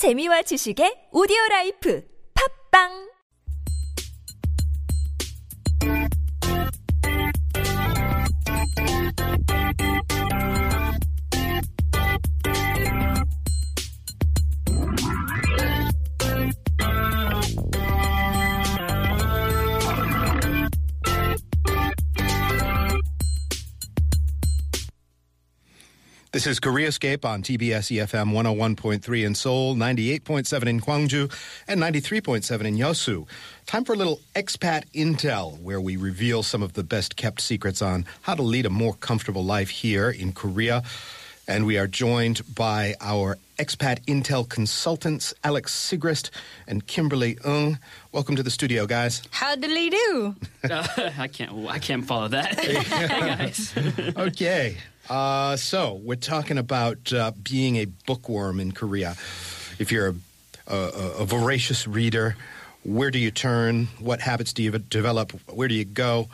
재미와 지식의 오디오 라이프. 팝빵 This is Koreascape on TBS EFM 101.3 in Seoul, 98.7 in Gwangju, and 93.7 in Yosu. Time for a little expat intel, where we reveal some of the best kept secrets on how to lead a more comfortable life here in Korea. And we are joined by our expat intel consultants, Alex Sigrist and Kimberley Ng. Welcome to the studio, guys. How did he do? Uh, I can't. I can't follow that. hey guys. okay. Uh, so we're talking about uh, being a bookworm in Korea. If you're a, a, a, voracious reader, where do you turn? What habits do you develop? Where do you go?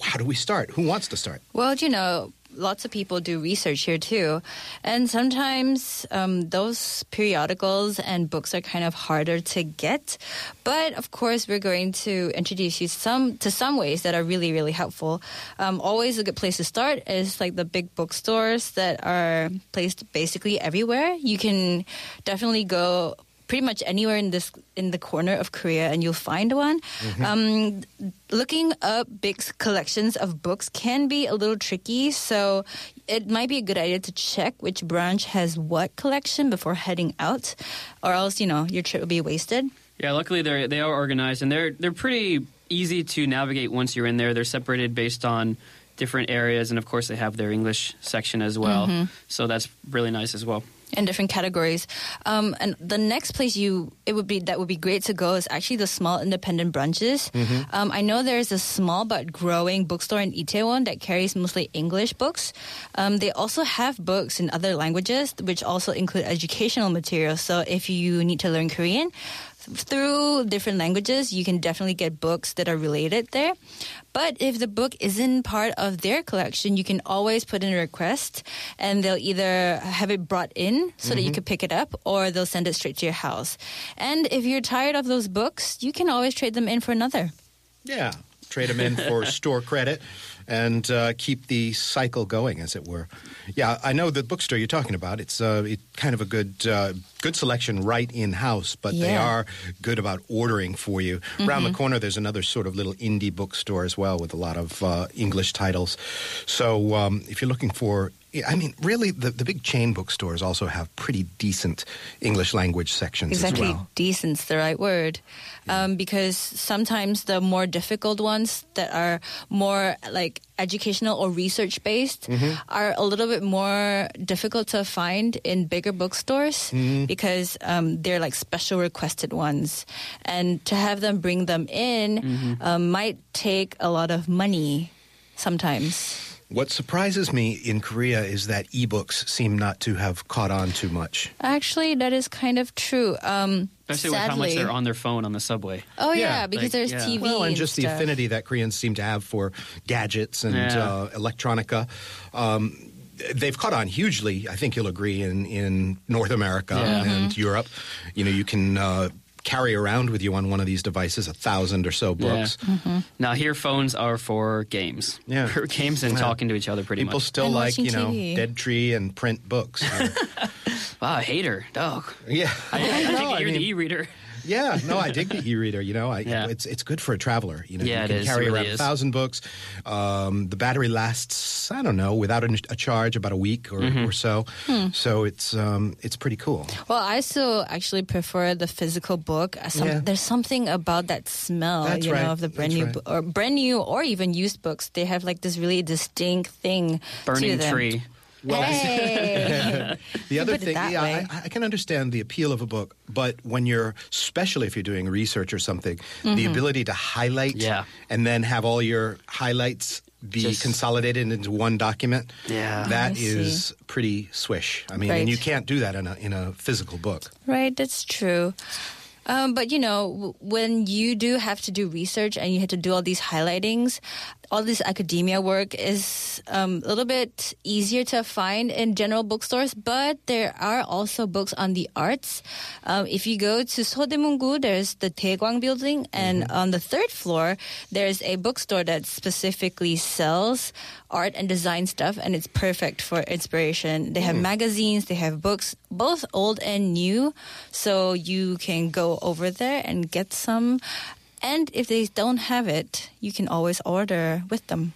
How do we start? Who wants to start? Well, you know, lots of people do research here too. And sometimes um, those periodicals and books are kind of harder to get. But of course, we're going to introduce you some to some ways that are really, really helpful. Um, always a good place to start is like the big bookstores that are placed basically everywhere. You can definitely go pretty much anywhere in this in the corner of Korea, and you'll find one. Mm-hmm. Um, looking up big collections of books can be a little tricky, so it might be a good idea to check which branch has what collection before heading out, or else you know your trip will be wasted. Yeah, luckily they they are organized and they're they're pretty easy to navigate once you're in there. They're separated based on different areas, and of course they have their English section as well. Mm-hmm. So that's really nice as well in different categories. Um, and the next place you it would be that would be great to go is actually the small independent branches. Mm-hmm. Um, I know there's a small but growing bookstore in Itaewon that carries mostly English books. Um, they also have books in other languages, which also include educational materials. So if you need to learn Korean, through different languages, you can definitely get books that are related there. But if the book isn't part of their collection, you can always put in a request and they'll either have it brought in so mm-hmm. that you mm-hmm. could pick it up or they'll send it straight to your house. And if you're tired of those books, you can always trade them in for another. Yeah, trade them in for store credit and uh, keep the cycle going, as it were. Yeah, I know the bookstore you're talking about. It's uh, it kind of a good uh, good selection right in house, but yeah. they are good about ordering for you. Mm-hmm. Around the corner, there's another sort of little indie bookstore as well with a lot of uh, English titles. So um, if you're looking for I mean, really, the, the big chain bookstores also have pretty decent English language sections exactly, well. decent's the right word. Yeah. Um, because sometimes the more difficult ones that are more like educational or research based mm-hmm. are a little bit more difficult to find in bigger bookstores mm-hmm. because um, they're like special requested ones. And to have them bring them in mm-hmm. um, might take a lot of money sometimes. What surprises me in Korea is that ebooks seem not to have caught on too much. Actually, that is kind of true. Um, Especially sadly. with how much they're on their phone on the subway. Oh yeah, yeah because like, there's yeah. TV. Well, and, and just stuff. the affinity that Koreans seem to have for gadgets and yeah. uh, electronica. Um, they've caught on hugely. I think you'll agree in in North America yeah. and mm-hmm. Europe. You know, you can uh, carry around with you on one of these devices a thousand or so books. Yeah. Mm-hmm. Now here phones are for games. Yeah, for games and yeah. talking to each other. Pretty People much. still and like you know TV. Dead Tree and print books. wow, hater dog. Yeah, I, I, I, I you're mean, the e-reader. Yeah, no, I dig the e-reader. You know, I, yeah. it's it's good for a traveler. You know, yeah, you can carry really around is. a thousand books. Um, the battery lasts, I don't know, without a, a charge, about a week or, mm-hmm. or so. Hmm. So it's um, it's pretty cool. Well, I still actually prefer the physical book. Some, yeah. There's something about that smell, That's you right. know, of the brand That's new right. bo- or brand new or even used books. They have like this really distinct thing. Burning to them. tree. Well, hey. the other thing, yeah, I, I, can understand the appeal of a book, but when you're, especially if you're doing research or something, mm-hmm. the ability to highlight yeah. and then have all your highlights be Just, consolidated into one document. Yeah, that is pretty swish. I mean, right. and you can't do that in a in a physical book. Right, that's true. Um, but you know, w- when you do have to do research and you have to do all these highlightings, all this academia work is um, a little bit easier to find in general bookstores. But there are also books on the arts. Um, if you go to Sodaemungu, there's the Daegwang building, and on the third floor, there's a bookstore that specifically sells art and design stuff, and it's perfect for inspiration. They have magazines, they have books, both old and new, so you can go over there and get some. And if they don't have it, you can always order with them.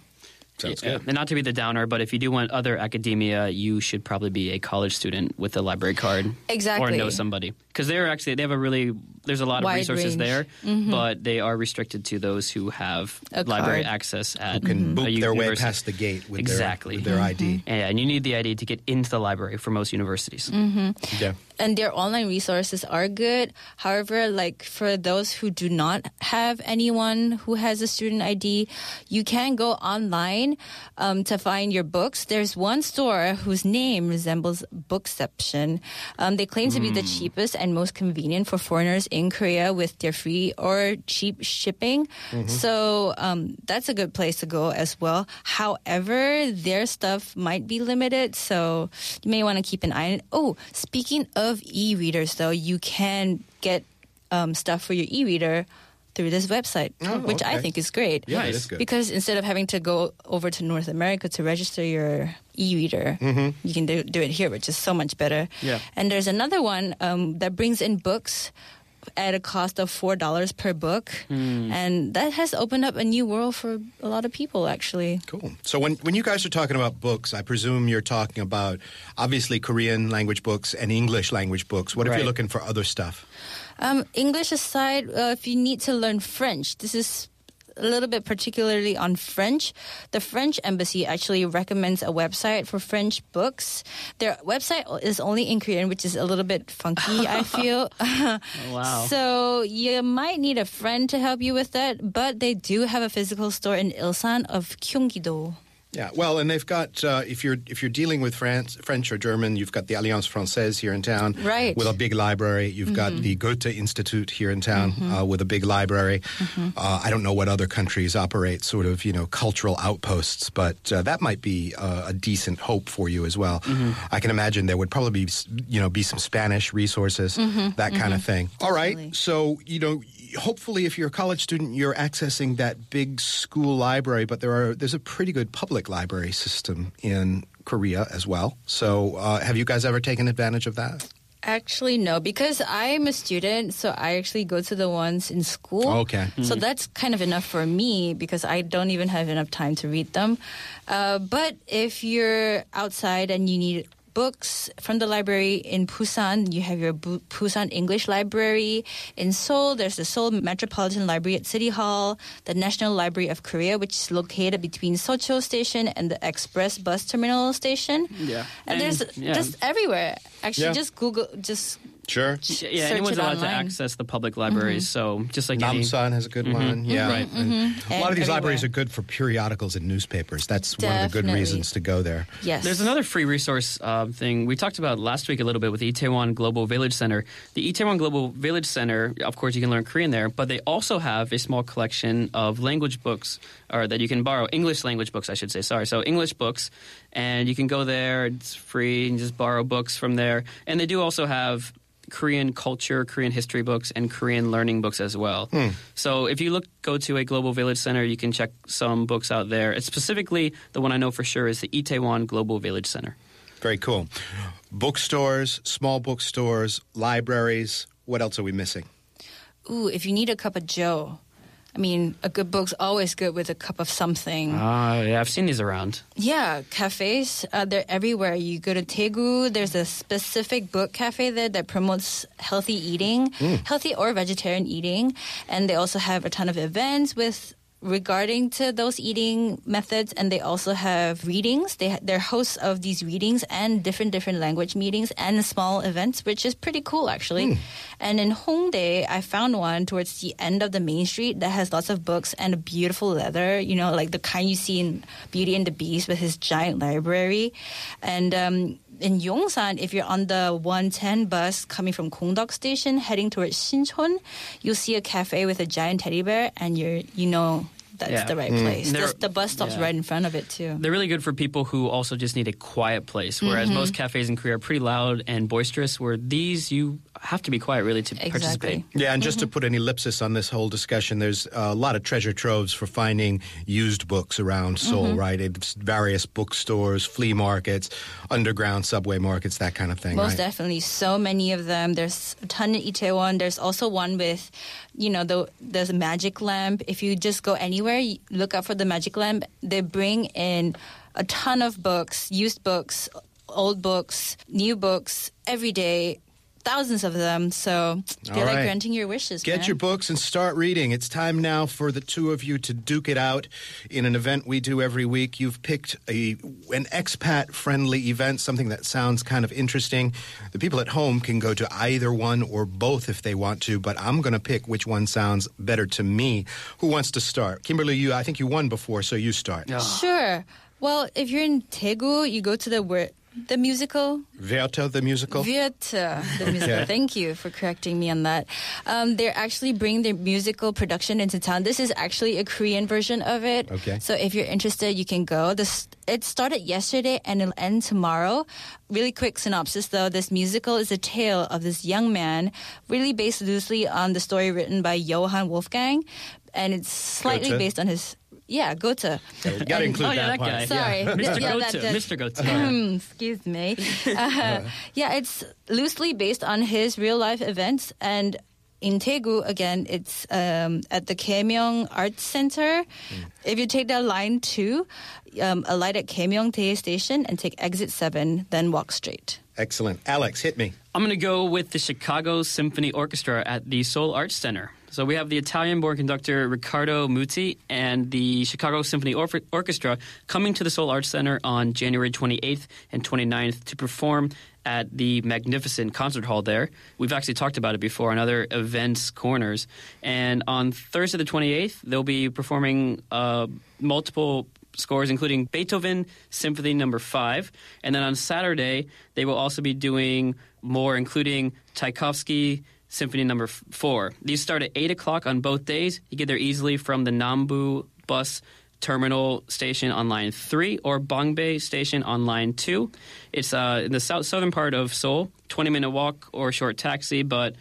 Sounds Yeah. good. And not to be the downer, but if you do want other academia, you should probably be a college student with a library card. Exactly. Or know somebody. Because they're actually, they have a really, there's a lot of resources range. Mm-hmm. there, but they are restricted to those who have A library card. access at Can a their way past the gate with Exactly. their, with their ID. Yeah, and you need the ID to get into the library for most universities. Mm-hmm. Yeah. and their online resources are good. However, like for those who do not have anyone who has a student ID, you can go online um, to find your books. There's one store whose name resembles Bookception. Um, they claim to be the cheapest and most convenient for foreigners in Korea with their free or cheap shipping. So um, that's a good place to go as well. However, their stuff might be limited, so you may want to keep an eye on it. Oh, speaking of e-readers, though, you can get um, stuff for your e-reader through this website, Oh, which I think is great. Yeah, it is good. Because instead of having to go over to North America to register your e-reader, Mm-hmm. you can do, do it here, which is so much better. Yeah. And there's another one um, that brings in books at a cost of four dollars per book, Hmm. and that has opened up a new world for a lot of people. Actually, Cool. So when when you guys are talking about books, I presume you're talking about obviously Korean language books and English language books. What if you're looking for other stuff? um, English aside, uh, if you need to learn French, this is a little bit particularly on French. The French embassy actually recommends a website for French books. Their website is only in Korean, which is a little bit funky. I feel. Oh, wow. So you might need a friend to help you with that, but they do have a physical store in Ilsan of Gyeonggi-do. Yeah, well, and they've got uh, if you're if you're dealing with France, French or German, you've got the Alliance Française here in town, Right. with a big library. You've got the Goethe Institute here in town uh, with a big library. Uh, I don't know what other countries operate sort of you know cultural outposts, but uh, that might be uh, a decent hope for you as well. I can imagine there would probably be you know be some Spanish resources, that kind of thing. All right, so you know hopefully if you're a college student you're accessing that big school library but there are there's a pretty good public library system in korea as well so uh, have you guys ever taken advantage of that Actually, no, because I'm a student, so I actually go to the ones in school. Okay. So that's kind of enough for me because I don't even have enough time to read them. Uh, but if you're outside and you need books from the library in Busan, you have your Bu- Busan English Library. In Seoul, there's the Seoul Metropolitan Library at City Hall, the National Library of Korea, which is located between Seocho Station and the Express Bus Terminal Station. Yeah. And, And, there's yeah. just everywhere. Actually, Yeah. just Google, just sure yeah, search anyone's it allowed to access the public libraries. So just like any, namsan has a good one yeah Right. And a lot Mm-hmm. And of these libraries are good for periodicals and newspapers that's one of the good reasons to go there Yes. There's another free resource um, thing we talked about last week a little bit with the Itaewon Global Village Center. The Itaewon Global Village Center, of course, you can learn Korean there, but they also have a small collection of language books, or that you can borrow English language books, I should say. Sorry, so English books, and you can go there. It's free and just borrow books from there. And they do also have Korean culture, Korean history books, and Korean learning books as well. Hmm. So if you look, go to a Global Village Center, you can check some books out there. It's specifically the one I know for sure is the Itaewon Global Village Center. very cool bookstores small bookstores libraries what else are we missing Ooh, if you need a cup of Joe, I mean, a good book's always good with a cup of something. Ah, yeah, I've seen these around. Yeah, cafes, uh, they're everywhere. You go to Daegu, there's a specific book cafe there that promotes healthy eating, healthy or vegetarian eating. And they also have a ton of events with regarding to those eating methods, and they also have readings. They ha- they're hosts of these readings and different different language meetings and small events, which is pretty cool actually. And in Hongdae, I found one towards the end of the main street that has lots of books and a beautiful leather. You know, like the kind you see in Beauty and the Beast with his giant library, and. Um, in Yongsan, if you're on the 110 bus coming from Gongdeok Station heading towards Sinchon, you'll see a cafe with a giant teddy bear, and you're you know that's Yeah. the right place. They're- The, the bus stops yeah. right in front of it too. They're really good for people who also just need a quiet place. Whereas Mm-hmm. most cafes in Korea are pretty loud and boisterous. Where these, you have to be quiet really to Exactly. participate. Yeah, and just to Mm-hmm. put an ellipsis on this whole discussion, there's a lot of treasure troves for finding used books around Seoul, Mm-hmm. right? It's various bookstores, flea markets, underground subway markets, that kind of thing, Most right? definitely, so many of them. There's a ton in Itaewon. There's also one with, you know, the there's a magic lamp. If you just go anywhere, you look out for the magic lamp. They bring in a ton of books, used books, old books, new books every day. Thousands of them. So they're All like right. granting your wishes. Get man. your books and start reading. It's time now for the two of you to duke it out in an event we do every week. You've picked a an expat friendly event, something that sounds kind of interesting. The people at home can go to either one or both if they want to, but I'm going to pick which one sounds better to me. Who wants to start? Kimberley, you I think you won before, so you start. Sure. Well, if you're in Daegu, you go to the wor- the musical Werther the musical. Werther, the musical. Okay. Thank you for correcting me on that. Um, they're actually bringing their musical production into town. This is actually a Korean version of it. Okay. So if you're interested, you can go. This it started yesterday and it'll end tomorrow. Really quick synopsis though. This musical is a tale of this young man, really based loosely on the story written by Johann Wolfgang, and it's slightly Goethe? based on his. Yeah, Goethe. You got to include Oh yeah, that part. guy. Sorry. Mr. Yeah, Goto. that- that- Mr. Goto. Hmm, Excuse me. Uh, yeah, it's loosely based on his real life events. And in Daegu, again, it's um, at the Keimyung Arts Center. If you take that line two, um, alight at Keimyung Dae Station and take exit seven, then walk straight. Excellent. Alex, hit me. I'm going to go with the Chicago Symphony Orchestra at the Seoul Arts Center. So we have the Italian-born conductor Riccardo Muti and the Chicago Symphony Or- Orchestra coming to the Seoul Arts Center on January 28th and 29th to perform at the magnificent concert hall there. We've actually talked about it before on other events corners. And on Thursday the 28th, they'll be performing uh, multiple scores, including Beethoven Symphony Number Five, and then on Saturday they will also be doing more, including Tchaikovsky Symphony Number Four. These start at eight o'clock on both days. You get there easily from the Nambu bus terminal station on line three or Bangbae station on line two. It's uh, in the south southern part of Seoul. Twenty minute walk or short taxi, but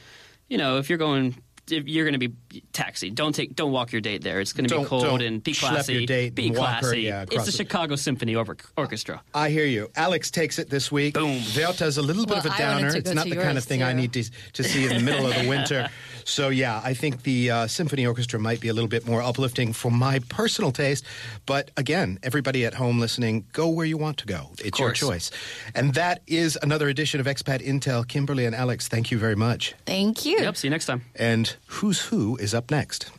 you know if you're going. If you're going to be taxi, don't take, don't walk your date there. It's going to be cold don't and be classy. your date be and walk her, classy. yeah, it's the the- Chicago Symphony Or- Orchestra. I hear you. Alex takes it this week. Boom. Werther's a little bit Well, of a downer. It's not the kind of yours, thing I need to, to see in the middle of the winter. So, yeah, I think the uh, symphony orchestra might be a little bit more uplifting for my personal taste. But again, everybody at home listening, go where you want to go. It's your choice. And that is another edition of Expat Intel. Kimberley and Alex, thank you very much. Thank you. Yep. See you next time. And Who's Who is up next.